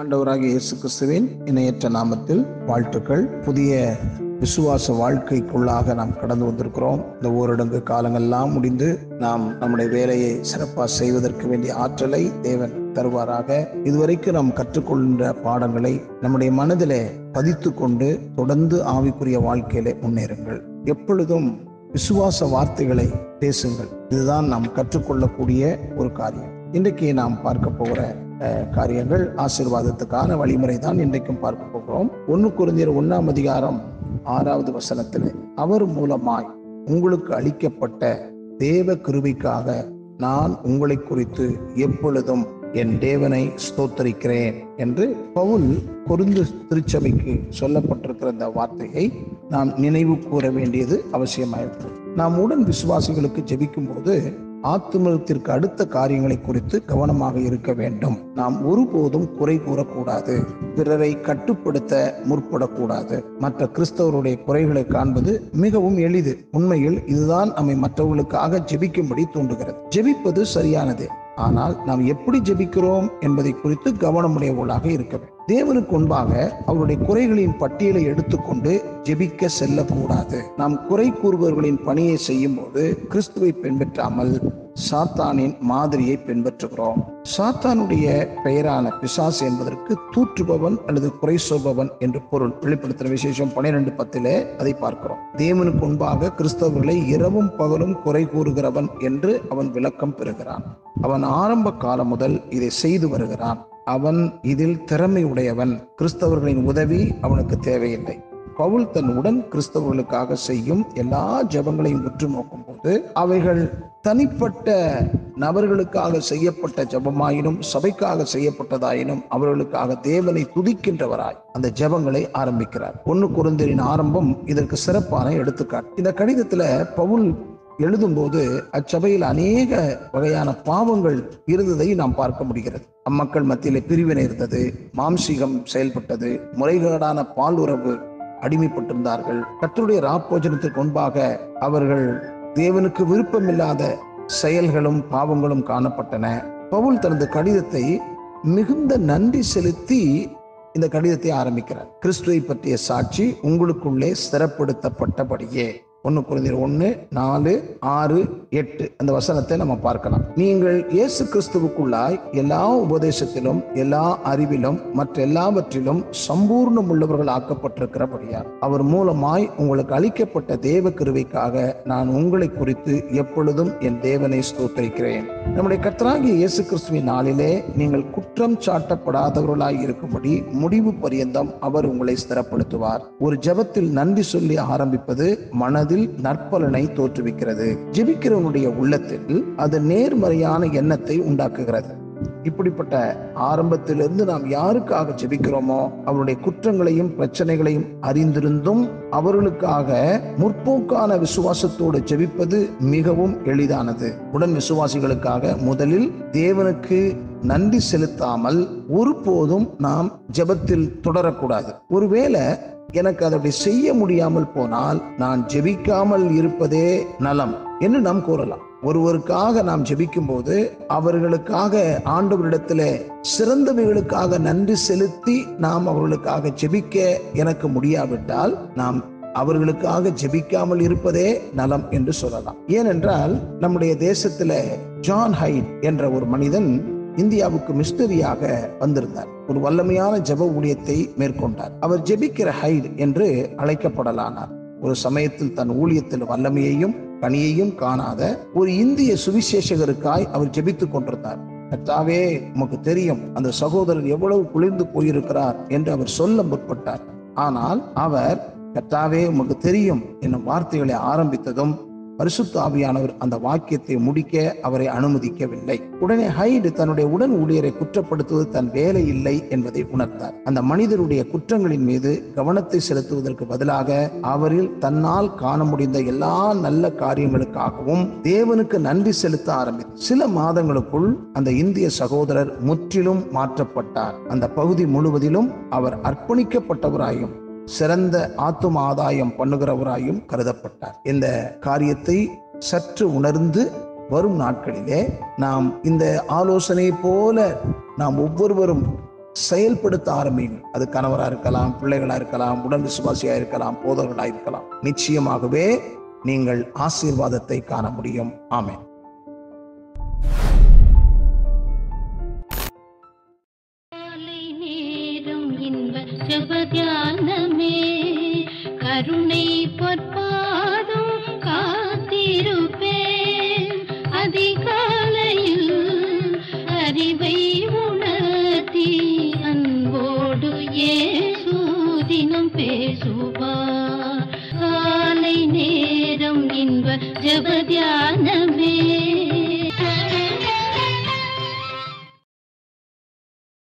ஆண்டவராக இயேசு கிறிஸ்துவின் இணையற்ற நாமத்தில் வாழ்த்துக்கள். புதிய விசுவாச வாழ்க்கைக்குள்ளாக நாம் கடந்து வந்திருக்கிறோம். இந்த ஓரடங்கு காலங்கள்லாம் முடிந்து நாம் நம்முடைய வேலையை சிறப்பாக செய்வதற்கு வேண்டிய ஆற்றலை தேவன் தருவாராக. இதுவரைக்கும் நாம் கற்றுக்கொள்கின்ற பாடங்களை நம்முடைய மனதிலே பதித்து கொண்டு தொடர்ந்து ஆவிக்குரிய வாழ்க்கையிலே முன்னேறுங்கள். எப்பொழுதும் விசுவாச வார்த்தைகளை பேசுங்கள். இதுதான் நாம் கற்றுக்கொள்ளக்கூடிய ஒரு காரியம். இன்றைக்கு நாம் பார்க்க போகிற அஹ், காரியங்கள் ஆசீர்வாதத்துக்கான வழிமுறை தான் இன்றைக்கும் பார்க்க போகிறோம். ஒன்று குருந்தியர் ஒன்றாம் அதிகாரம் ஆறாவது வசனத்தில் அவர் மூலமாய் உங்களுக்கு அளிக்கப்பட்ட தேவ கிருபைக்காக நான் உங்களை குறித்து எப்பொழுதும் என் தேவனை ஸ்தோத்தரிக்கிறேன் என்று பவுல் கொருந்து திருச்சபைக்கு சொல்லப்பட்டிருக்கிற இந்த வார்த்தையை நாம் நினைவு கூற வேண்டியது அவசியமாயிருக்கிறது நாம் உடன் விசுவாசிகளுக்கு ஜெபிக்கும் போது ஆத்துமத்திற்கு அடுத்த காரியங்களை குறித்து கவனமாக இருக்க வேண்டும். நாம் ஒருபோதும் குறை கூறக்கூடாது. பிறரை கட்டுப்படுத்த முற்படக்கூடாது. மற்ற கிறிஸ்தவருடைய குறைகளை காண்பது மிகவும் எளிது. உண்மையில் இதுதான் நம்மை மற்றவர்களுக்காக ஜெபிக்கும்படி தூண்டுகிறது. ஜெபிப்பது சரியானது. ஆனால் நாம் எப்படி ஜெபிக்கிறோம் என்பதை குறித்து கவனமுடையவர்களாக இருக்க வேண்டும். தேவனுக்கு முன்பாக அவருடைய குறைகளின் பட்டியலை எடுத்துக்கொண்டு ஜெபிக்க செல்லக்கூடாது. நாம் குறை கூறுபவர்களின் பணியை செய்யும் போது கிறிஸ்துவை பின்பற்றாமல் சாத்தானின் மாதிரியை பின்பற்றுகிறோம். சாத்தானுடைய பெயரான பிசாசு என்பதற்கு தூற்றுபவன் அல்லது குறை சொல்பவன் என்று பொருள். வெளிப்படுத்துகிற விசேஷம் பனிரெண்டு பத்திலே அதை பார்க்கிறோம். தேவனுக்கு முன்பாக கிறிஸ்தவர்களை இரவும் பகலும் குறை கூறுகிறவன் என்று அவன் விளக்கம் பெறுகிறான். அவன் ஆரம்ப காலம் முதல் இதை செய்து வருகிறான். அவன் இதில் திறமை உடையவன் கிறிஸ்தவர்களின் உதவி அவனுக்கு தேவையில்லை. பவுல் தன் உடன் கிறிஸ்தவர்களுக்காக செய்யும் எல்லா ஜெபங்களையும் உற்று நோக்கும் போது அவைகள் தனிப்பட்ட நபர்களுக்காக செய்யப்பட்ட ஜெபமாயினும் சபைக்காக செய்யப்பட்டதாயினும் அவர்களுக்காக தேவனை துதிக்கின்றவராய் அந்த ஜெபங்களை ஆரம்பிக்கிறார். ஒன்னு குருந்தரின் ஆரம்பம் இதற்கு சிறப்பான எடுத்துக்காட்டு. இந்த கடிதத்துல பவுல் எழுதும்போது அச்சபையில் அநேக வகையான பாவங்கள் இருந்ததை நாம் பார்க்க முடிகிறது. அம்மக்கள் மத்தியிலே பிரிவினை இருந்தது மாம்சீகம் செயல்பட்டது முறைகேடான உறவு அடிமைப்பட்டிருந்தார்கள். கத்தருடைய ராப்போஜனத்திற்கு முன்பாக அவர்கள் தேவனுக்கு விருப்பமில்லாத செயல்களும் பாவங்களும் காணப்பட்டன. பவுல் தனது கடிதத்தை மிகுந்த நன்றி செலுத்தி இந்த கடிதத்தை ஆரம்பிக்கிறார். கிறிஸ்துவை பற்றிய சாட்சி உங்களுக்குள்ளே ஸ்திரப்படுத்தப்பட்டபடியே ஒன்று குறைந்தர் ஒன்று நாலு ஆறு எட்டு. அந்த வசனத்தை நம்ம பார்க்கலாம். நீங்கள் இயேசு கிறிஸ்துவுக்குள்ளாய் எல்லா உபதேசத்திலும் எல்லா அறிவிலும் மற்ற எல்லாவற்றிலும் சம்பூர்ணம் உள்ளவர்கள் ஆக்கப்பட்டிருக்கிறபடியார் அவர் மூலமாய் உங்களுக்கு அளிக்கப்பட்ட தேவ கிருவைக்காக நான் உங்களை குறித்து எப்பொழுதும் என் தேவனை ஸ்தோத்தரிக்கிறேன். நம்முடைய கர்த்தராகிய இயேசு கிறிஸ்துவின் நாளிலே நீங்கள் குற்றம் சாட்டப்படாதவர்களாய் இருக்கும்படி முடிவு பரியந்தம் அவர் உங்களை ஸ்திரப்படுத்துவார். ஒரு ஜெபத்தில் நன்றி சொல்லி ஆரம்பிப்பது மனது அதில் நற்பலனை தோற்றுவிக்கிறது. ஜெபிக்கிறவனுடைய உள்ளத்தில் அது நேர்மறையான எண்ணத்தை உண்டாக்குகிறது. இப்படிப்பட்ட ஆரம்பத்திலிருந்து நாம் யாருக்காக ஜெபிக்கிறோமோ அவருடைய குற்றங்களையும் பிரச்சனைகளையும் அறிந்திருந்தும் அவர்களுக்காக முற்போக்கான விசுவாசத்தோடு ஜெபிப்பது மிகவும் எளிதானது. உடன் விசுவாசிகளுக்காக முதலில் தேவனுக்கு நன்றி செலுத்தாமல் ஒருபோதும் நாம் ஜெபத்தில் தொடரக்கூடாது. ஒருவேளை எனக்கு அதை செய்ய முடியாமல் போனால் நான் ஜெபிக்காமல் இருப்பதே நலம் என்று நாம் கூறலாம். ஒருவருக்காக நாம் ஜெபிக்கும் போது அவர்களுக்காக ஆண்டவரிடத்தில் சிறந்தவைகளுக்காக நன்றி செலுத்தி நாம் அவர்களுக்காக ஜெபிக்க எனக்கு முடியாவிட்டால் நாம் அவர்களுக்காக ஜெபிக்காமல் இருப்பதே நலம் என்று சொல்லலாம். ஏனென்றால் நம்முடைய தேசத்துல ஜான் ஹைட் என்ற ஒரு மனிதன் இந்தியாவுக்கு மிஸ்டரியாக வந்திருந்தார். ஒரு வல்லமையான ஜெப ஊழியத்தை மேற்கொண்டார். அவர் ஜெபிக்கிற ஹைட் என்று அழைக்கப்படலானார். ஒரு சமயத்தில் தன் ஊழியத்தில் வல்லமையையும் பணியையும் காணாத ஒரு இந்திய சுவிசேஷகருக்காய் அவர் ஜெபித்துக் கொண்டிருந்தார். கர்த்தாவே உமக்கு தெரியும் அந்த சகோதரர் எவ்வளவு குளிர்ந்து போயிருக்கிறார் என்று அவர் சொல்ல முற்பட்டார். ஆனால் அவர் கர்த்தாவே உமக்கு தெரியும் என்னும் வார்த்தைகளை ஆரம்பித்ததும் பரிசுத்த ஆவியானவர் அந்த வாக்கியத்தை முடிக்க அவரை அனுமதிக்கவில்லை. உடனே ஹைடு தன்னுடைய உடன் ஊழியரை குற்றப்படுத்துவது தன் வேலை இல்லை என்பதை உணர்ந்தார். அந்த மனிதருடைய குற்றங்களின் மீது கவனத்தை செலுத்துவதற்கு பதிலாக அவரில் தன்னால் காண முடிந்த எல்லா நல்ல காரியங்களுக்காகவும் தேவனுக்கு நன்றி செலுத்த ஆரம்பித்தார். சில மாதங்களுக்குள் அந்த இந்திய சகோதரர் முற்றிலும் மாற்றப்பட்டார். அந்த பகுதி முழுவதிலும் அவர் அர்ப்பணிக்கப்பட்டவராயும் சிறந்த ஆத்தும ஆதாயம் பண்ணுகிறவராயும் கருதப்பட்டார். இந்த காரியத்தை சற்று உணர்ந்து வரும் நாட்களிலே நாம் இந்த ஆலோசனை போல நாம் ஒவ்வொருவரும் செயல்படுத்த ஆரம்பிங்க அது கணவரா இருக்கலாம் பிள்ளைகளா இருக்கலாம் உடல் விசுவாசியா இருக்கலாம் போதவர்களாக இருக்கலாம். நிச்சயமாகவே நீங்கள் ஆசீர்வாதத்தை காண முடியும். ஆமேன். கருணை பொற்பாதம் காத்திருப்பேன். அதிகாலையில் அறிவை உணர்த்தி அன்போடு ஏசூதினம் பேசுவார். காலை நேரம் இன்ப ஜபத்தியானமே